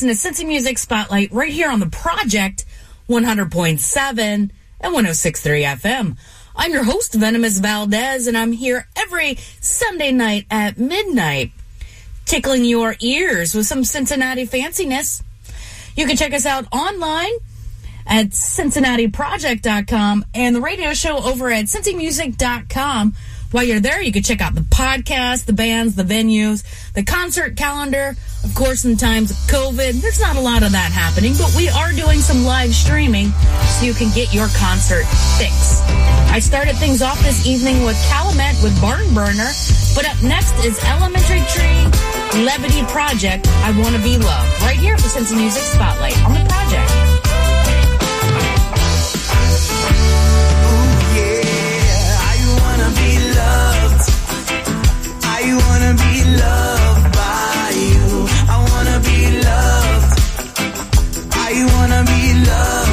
Listening to Cincy Music Spotlight right here on the Project 100.7 and 1063 FM. I'm your host, Venomous Valdez, and I'm here every Sunday night at midnight, tickling your ears with some Cincinnati fanciness. You can check us out online at CincinnatiProject.com and the radio show over at CincyMusic.com. While you're there, you can check out the podcast, the bands, the venues, the concert calendar. Of course, in times of COVID, there's not a lot of that happening, but we are doing some live streaming so you can get your concert fix. I started things off this evening with Calumet with Barn Burner, but up next is Elementary Tree Levity Project, I Want to Be Loved, right here for Cincy Music Spotlight on the project. I wanna be loved.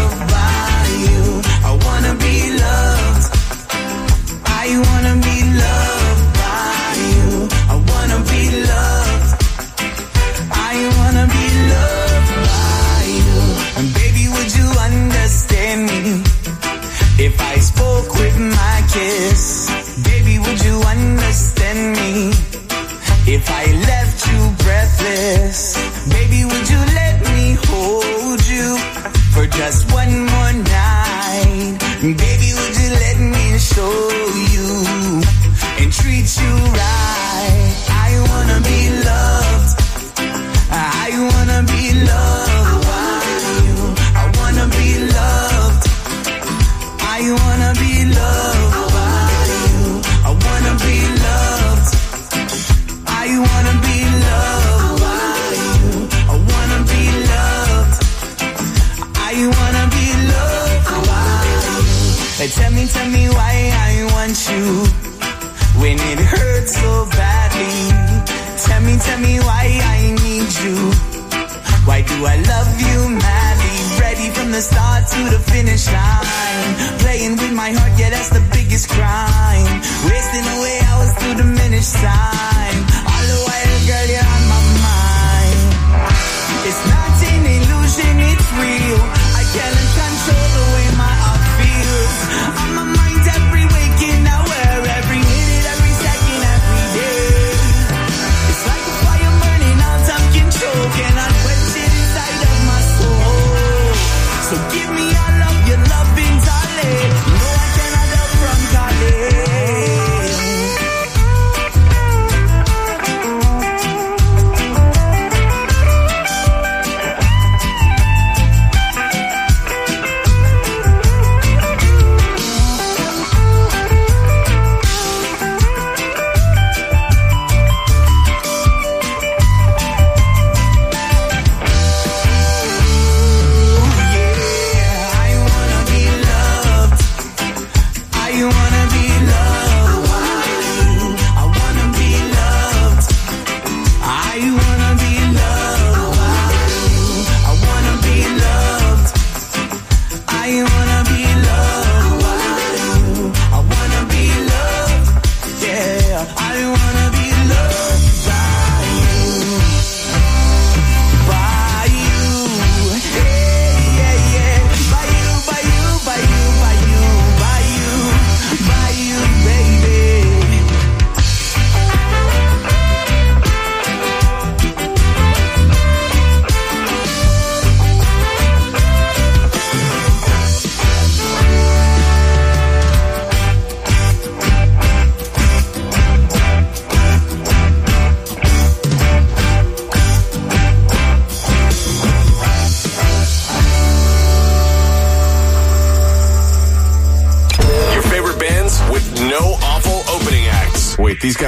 Do I love you madly? Ready from the start to the finish line. Playing with my heart, yeah, that's the biggest crime. Wasting away hours to diminish time. All the while, girl, you're on my mind. It's not an illusion, it's real.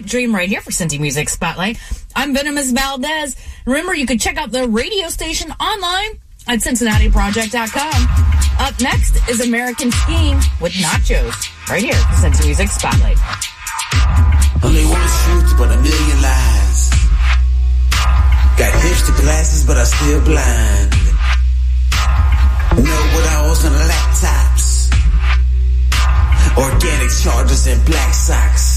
Pipe Dream right here for Cincy Music Spotlight. I'm Venomous Valdez. Remember, you can check out the radio station online at CincinnatiProject.com. Up next is American Scheme with Nachos right here for Cincy Music Spotlight. Only one truth, but a million lies. Got hipster glasses, but I still blind. Know what I was on laptops. Organic chargers and black socks.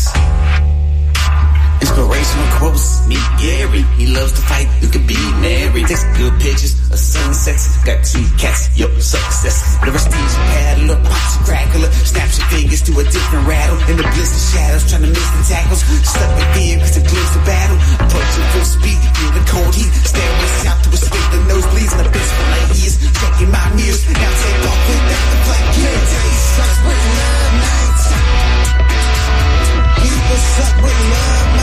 Inspirational quotes, meet Gary. He loves to fight, you could be married. Takes good pictures of sunsets. Got two cats, yo, success. The prestige paddler, pops crackler. Snaps your fingers to a different rattle. In the blizzard shadows, trying to miss the tackles. Stuck in fear, cause the glimpse of battle. Approaching full speed, feel the cold heat. Stairway south to escape the nosebleeds. And the bitch for my ears, checking my mirrors. Now take off without the flight. Midday sucks with love nights. People suck with love nights.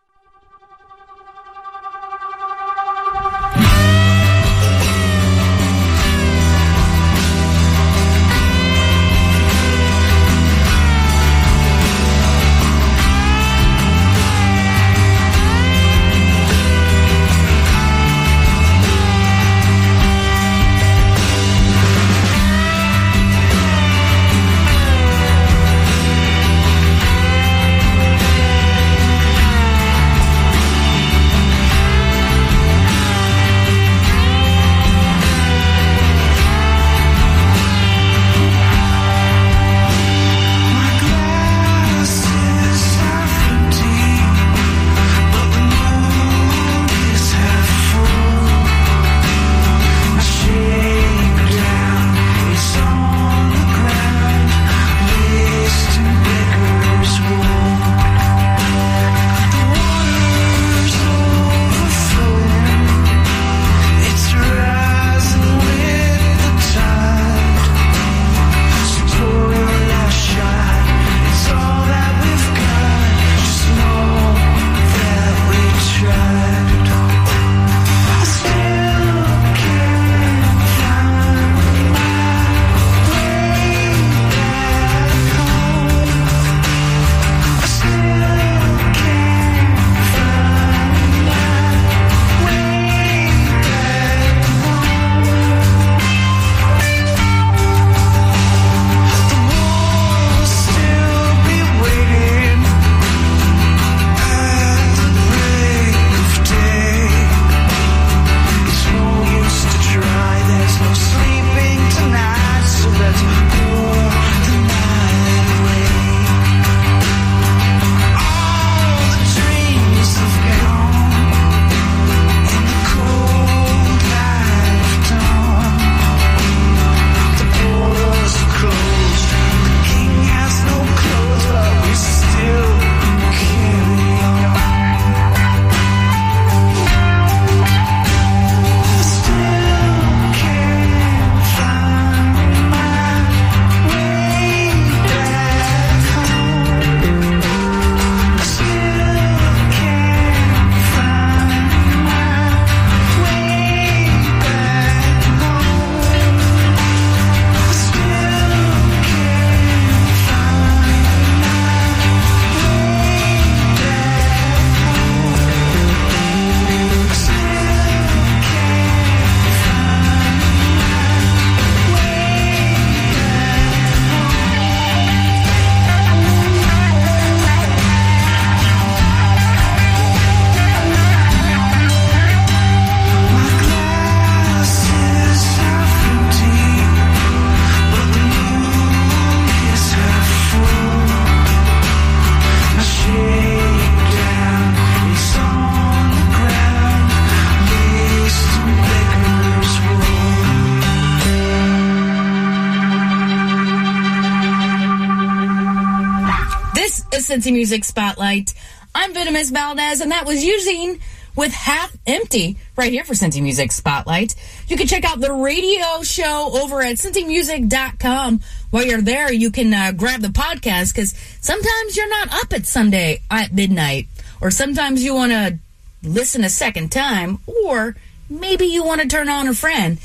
Cincy Music Spotlight. I'm Venomous Valdez, and that was using with Half Empty right here for Cincy Music Spotlight. You can check out the radio show over at cincymusic.com. While you're there, you can uh, grab the podcast because sometimes you're not up at Sunday at midnight, or sometimes you want to listen a second time, or maybe you want to turn on a friend.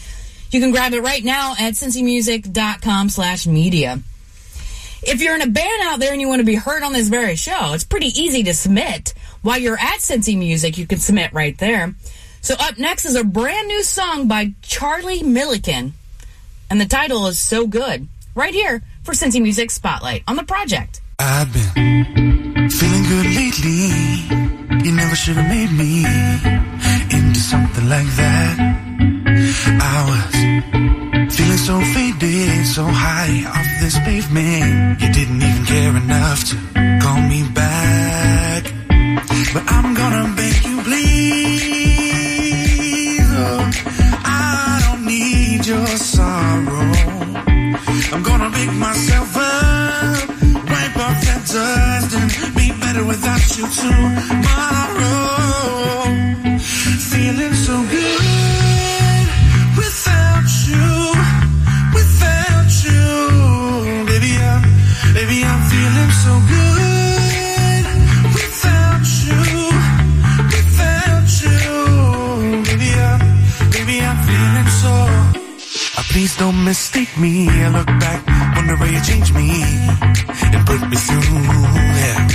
You can grab it right now at cincymusic.com slash media. If you're in a band out there and you want to be heard on this very show, it's pretty easy to submit. While you're at Cincy Music, you can submit right there. So up next is a brand new song by Charlie Milliken. And the title is So Good. Right here for Cincy Music Spotlight on the project. I've been feeling good lately. You never should have made me into something like that. I was so faded, so high off this pavement. You didn't even care enough to call me back. But I'm gonna make you, please. Oh, I don't need your sorrow. I'm gonna pick myself up, wipe off that dust, and be better without you tomorrow. Feeling so good please don't mistake me. I look back, you changed me and put me through hell.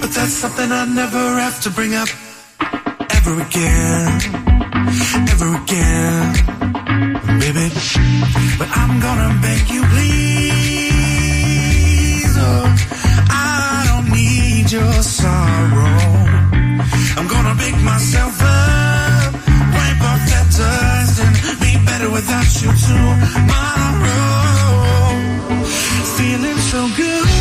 But that's something I never have to bring up ever again, ever again, baby. But I'm gonna beg you, please. Oh, I don't need your sorrow. I'm gonna pick myself up, wipe off that dust, and be better without you tomorrow. Feeling so good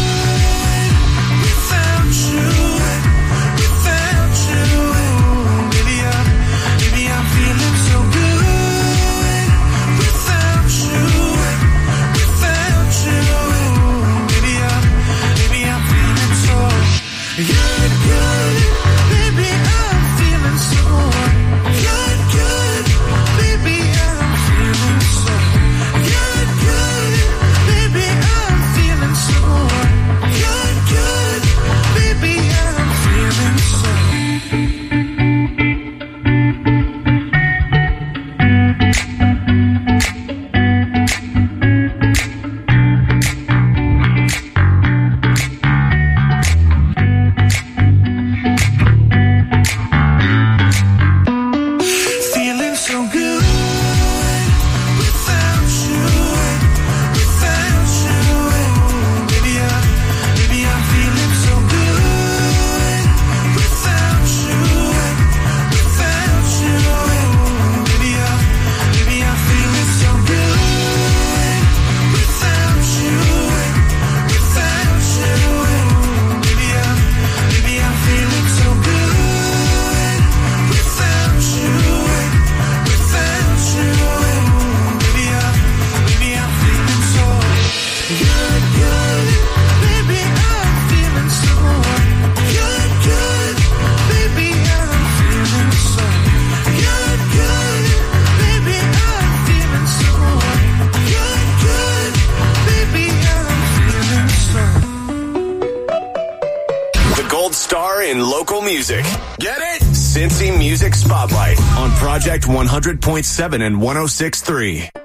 on Project 100.7 and 106.3.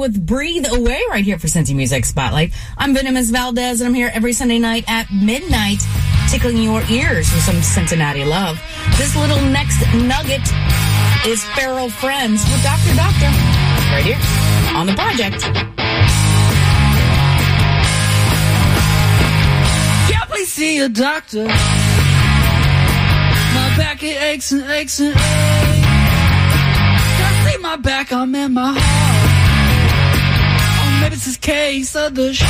with Breathe Away right here for Cincy Music Spotlight. I'm Venomous Valdez, and I'm here every Sunday night at midnight, tickling your ears with some Cincinnati love. This little next nugget is Feral Friends with Dr. Doctor right here on the project. Yeah, please see a doctor. My back it aches and aches and aches. Can't my back, I'm in my heart. Case of the shade.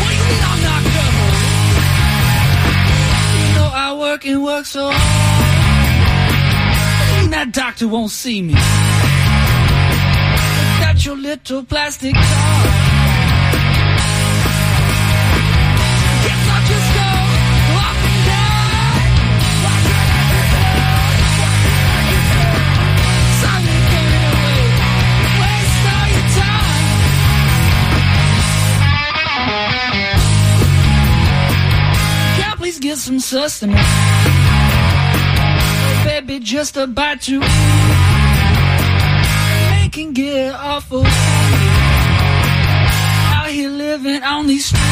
What do you mean I'm not covered? You know I work and work so hard. Mean that doctor won't see me? At your little plastic car. Sustenance. Oh, baby, just about to can get awful. Out here living on these streets.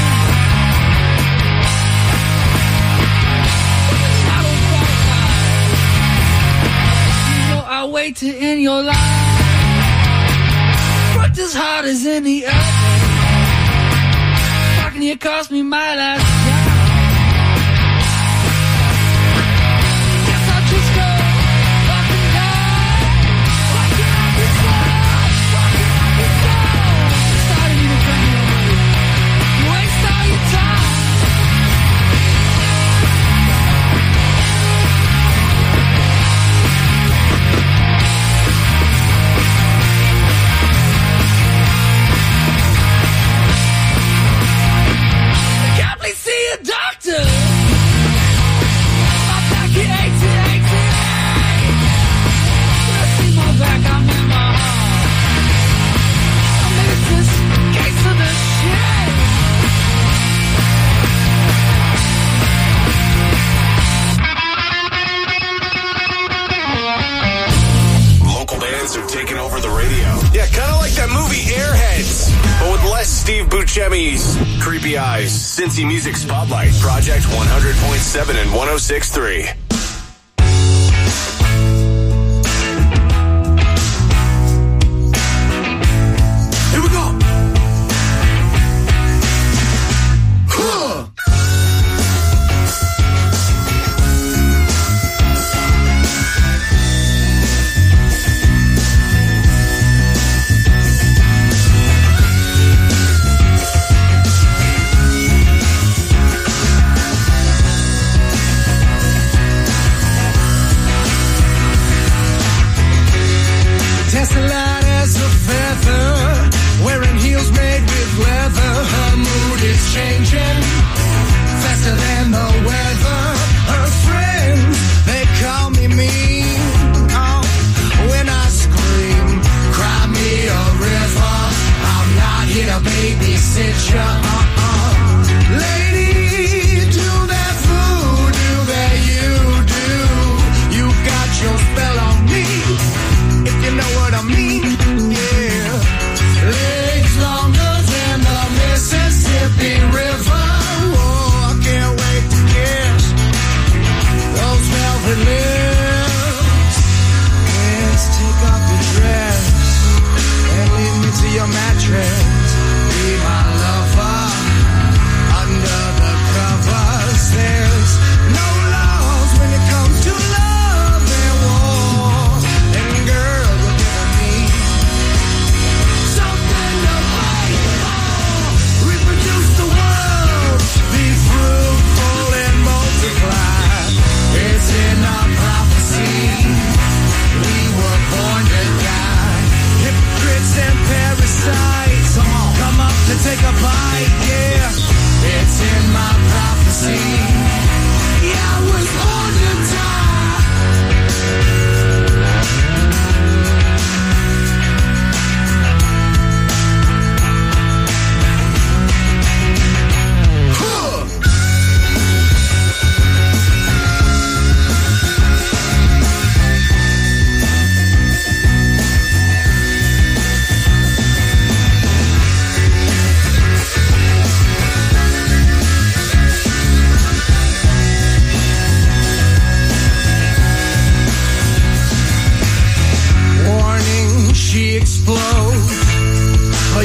I don't qualify. You know I'll wait to end your life. Worked as hard as any other. Fucking you cost me my last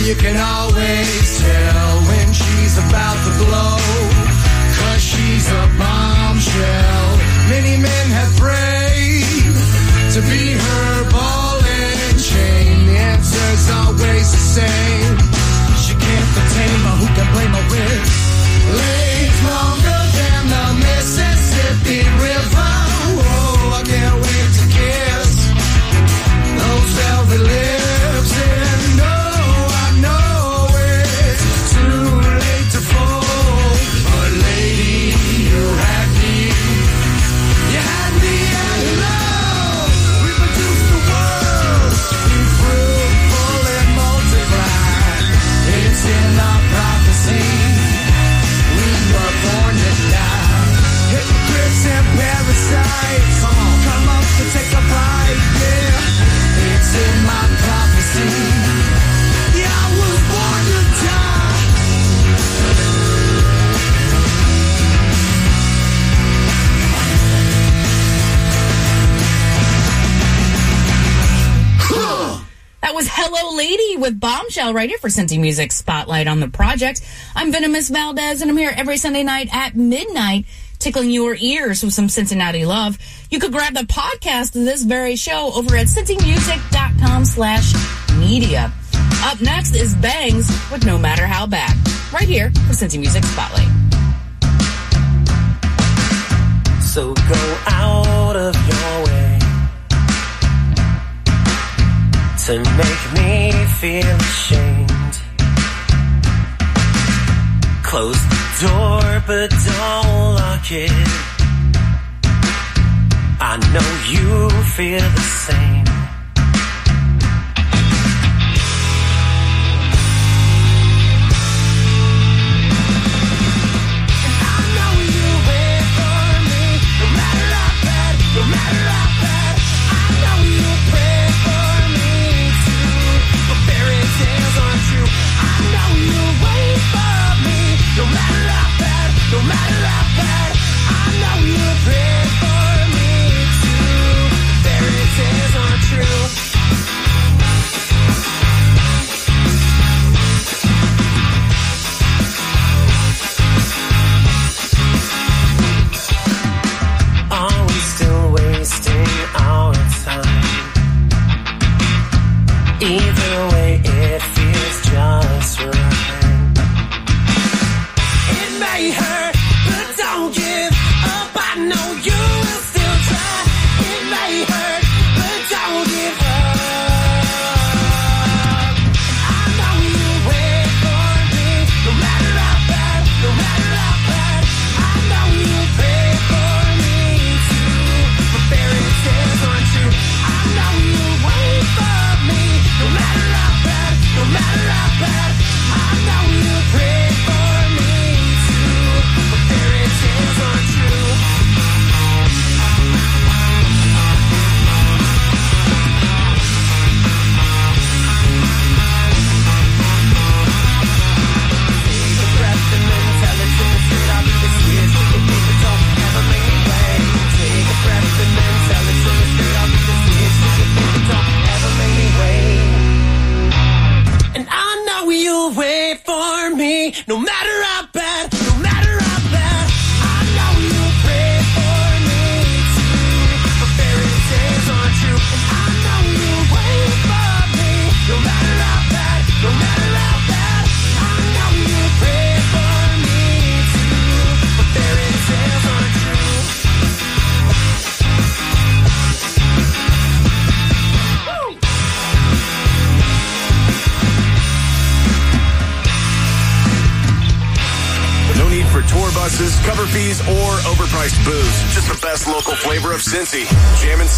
You can always tell when she's about to blow. Cause she's a bombshell. Many men have prayed to be her ball and chain. The answer's always the same. She can't contain my lady with Bombshell right here for Cincy Music Spotlight on the project. I'm Venomous Valdez, and I'm here every Sunday night at midnight tickling your ears with some Cincinnati love. You could grab the podcast of this very show over at cincymusic.com slash media. Up next is Bangs with No Matter How Bad, right here for Cincy Music Spotlight. So go out of your way that make me feel ashamed. Close the door, but don't lock it. I know you feel the same.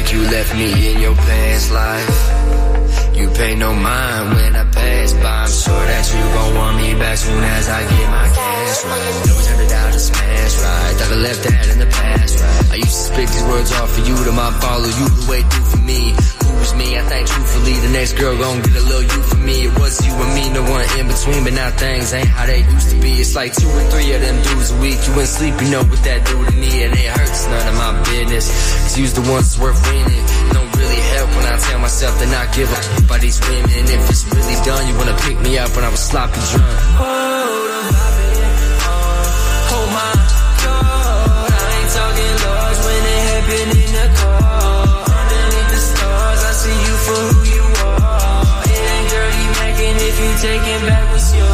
like you left me in your past life. You pay no mind when I pass by. I'm sure that you gon' want me back soon as I get my cash right. Never turned it out to smash right. I left that in the past right. I used to spit these words off for you to my follow you the way through for me. Was me? I think truthfully the next girl gon' get a little you for me. It was you and me, no one in between, but now things ain't how they used to be. It's like two or three of them dudes a week. You ain't sleep, you know what that do to me, and it hurts none of my business. Cause you's the ones worth winning. Don't really help when I tell myself to not give f- by these women. If it's really done, you wanna pick me up when I was sloppy drunk. Hold my God, I ain't talking large when it happened in the car. Underneath the stars, I see you for who you are. It ain't dirty macking if you taking back what's yours.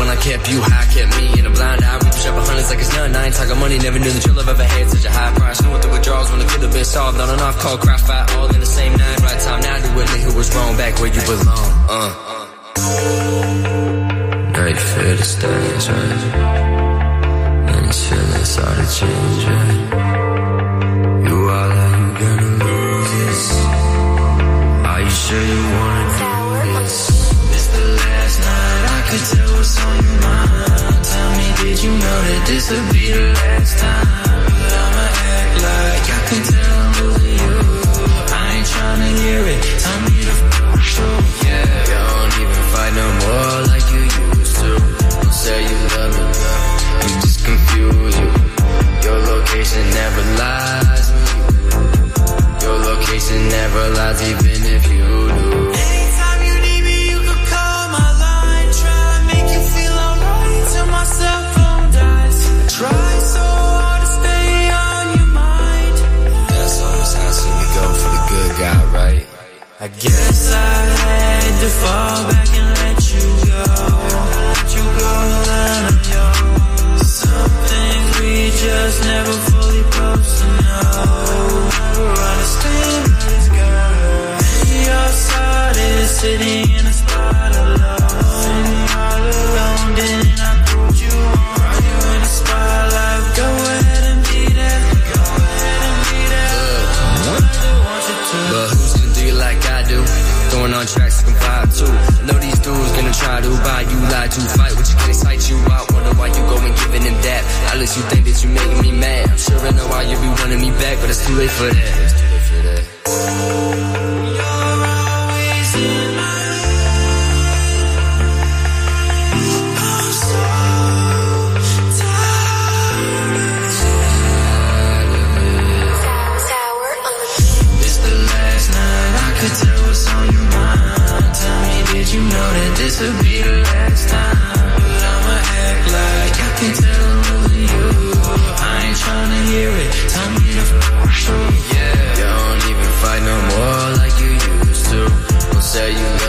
When I kept you high, kept me in a blind eye. We push up hundreds like it's nothing. I ain't talking money, never knew the trouble I've ever had such a high price. What the withdrawals when it could have been solved on and off. Call, cry, fight, all in the same night. Right time now, with me who was wrong back where you belong. Uh. Now you feel the stains, right? And these feelings started changing. You are like you gonna lose this. Are you sure you could tell what's on your mind. Tell me, did you know that this would be the last time? But I'ma act like I can tell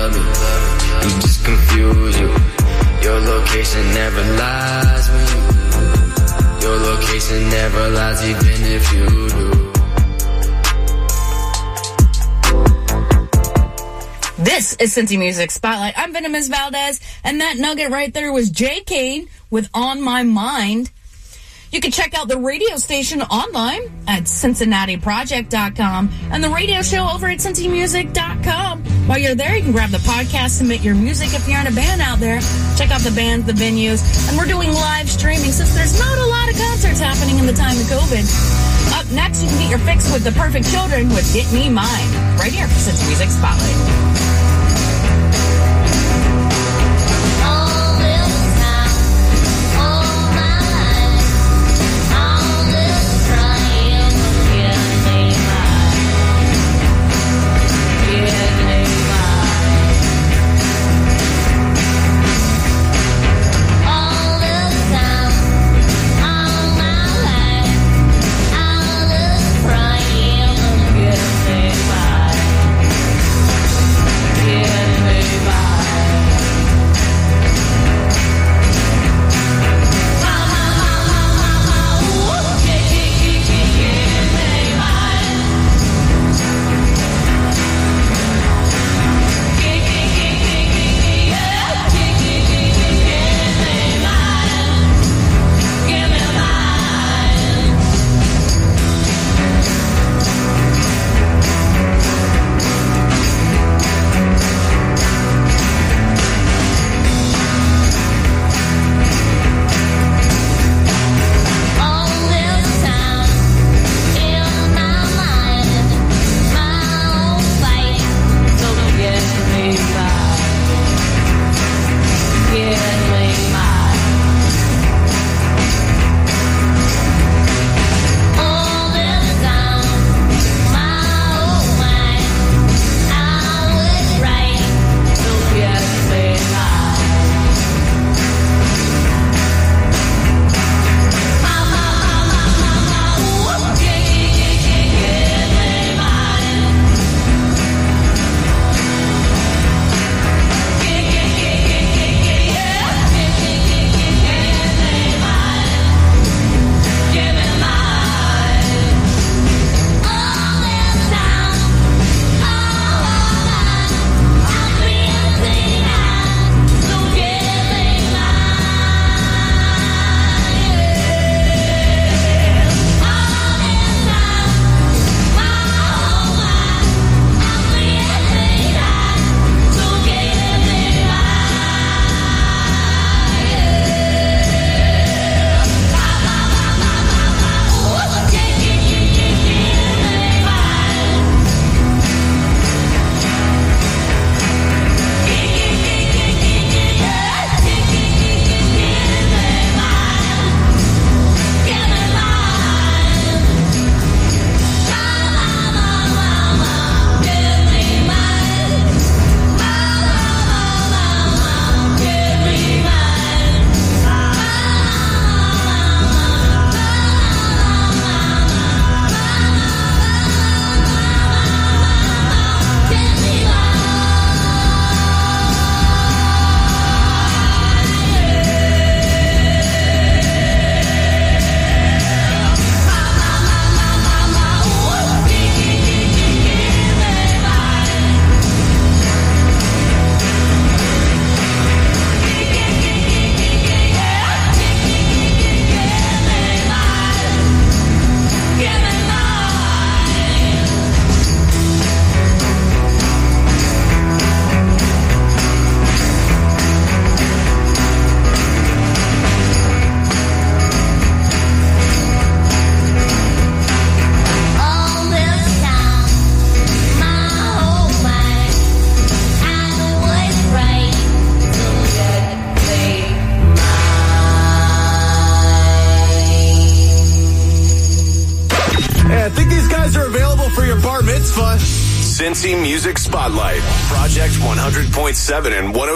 love you just confuse you. Your location never lies when you. Your location never lies even if you do. This is Cincy Music Spotlight. I'm Venomous Valdez, and that nugget right there was Jay Kane with On My Mind. You can check out the radio station online at CincinnatiProject.com and the radio show over at CincyMusic.com. While you're there, you can grab the podcast, submit your music if you're in a band out there, check out the bands, the venues, and we're doing live streaming since there's not a lot of concerts happening in the time of COVID. Up next, you can get your fix with the perfect children with Get Me Mine, right here for Cincy Music Spotlight.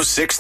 100.7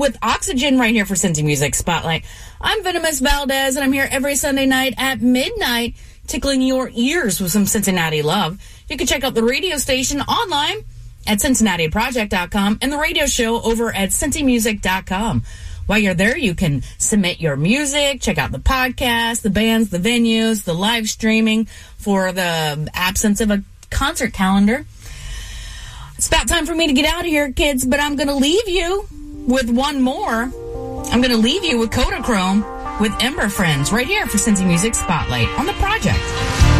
with oxygen right here for Cincy Music Spotlight. I'm Venomous Valdez, and I'm here every Sunday night at midnight, tickling your ears with some Cincinnati love. You can check out the radio station online at CincinnatiProject.com and the radio show over at CincyMusic.com. While you're there, you can submit your music, check out the podcast, the bands, the venues, the live streaming for the absence of a concert calendar. It's about time for me to get out of here, kids, but I'm going to leave you with one more. I'm going to leave you with Kodachrome with Ember Friends right here for Cincy Music Spotlight on the project.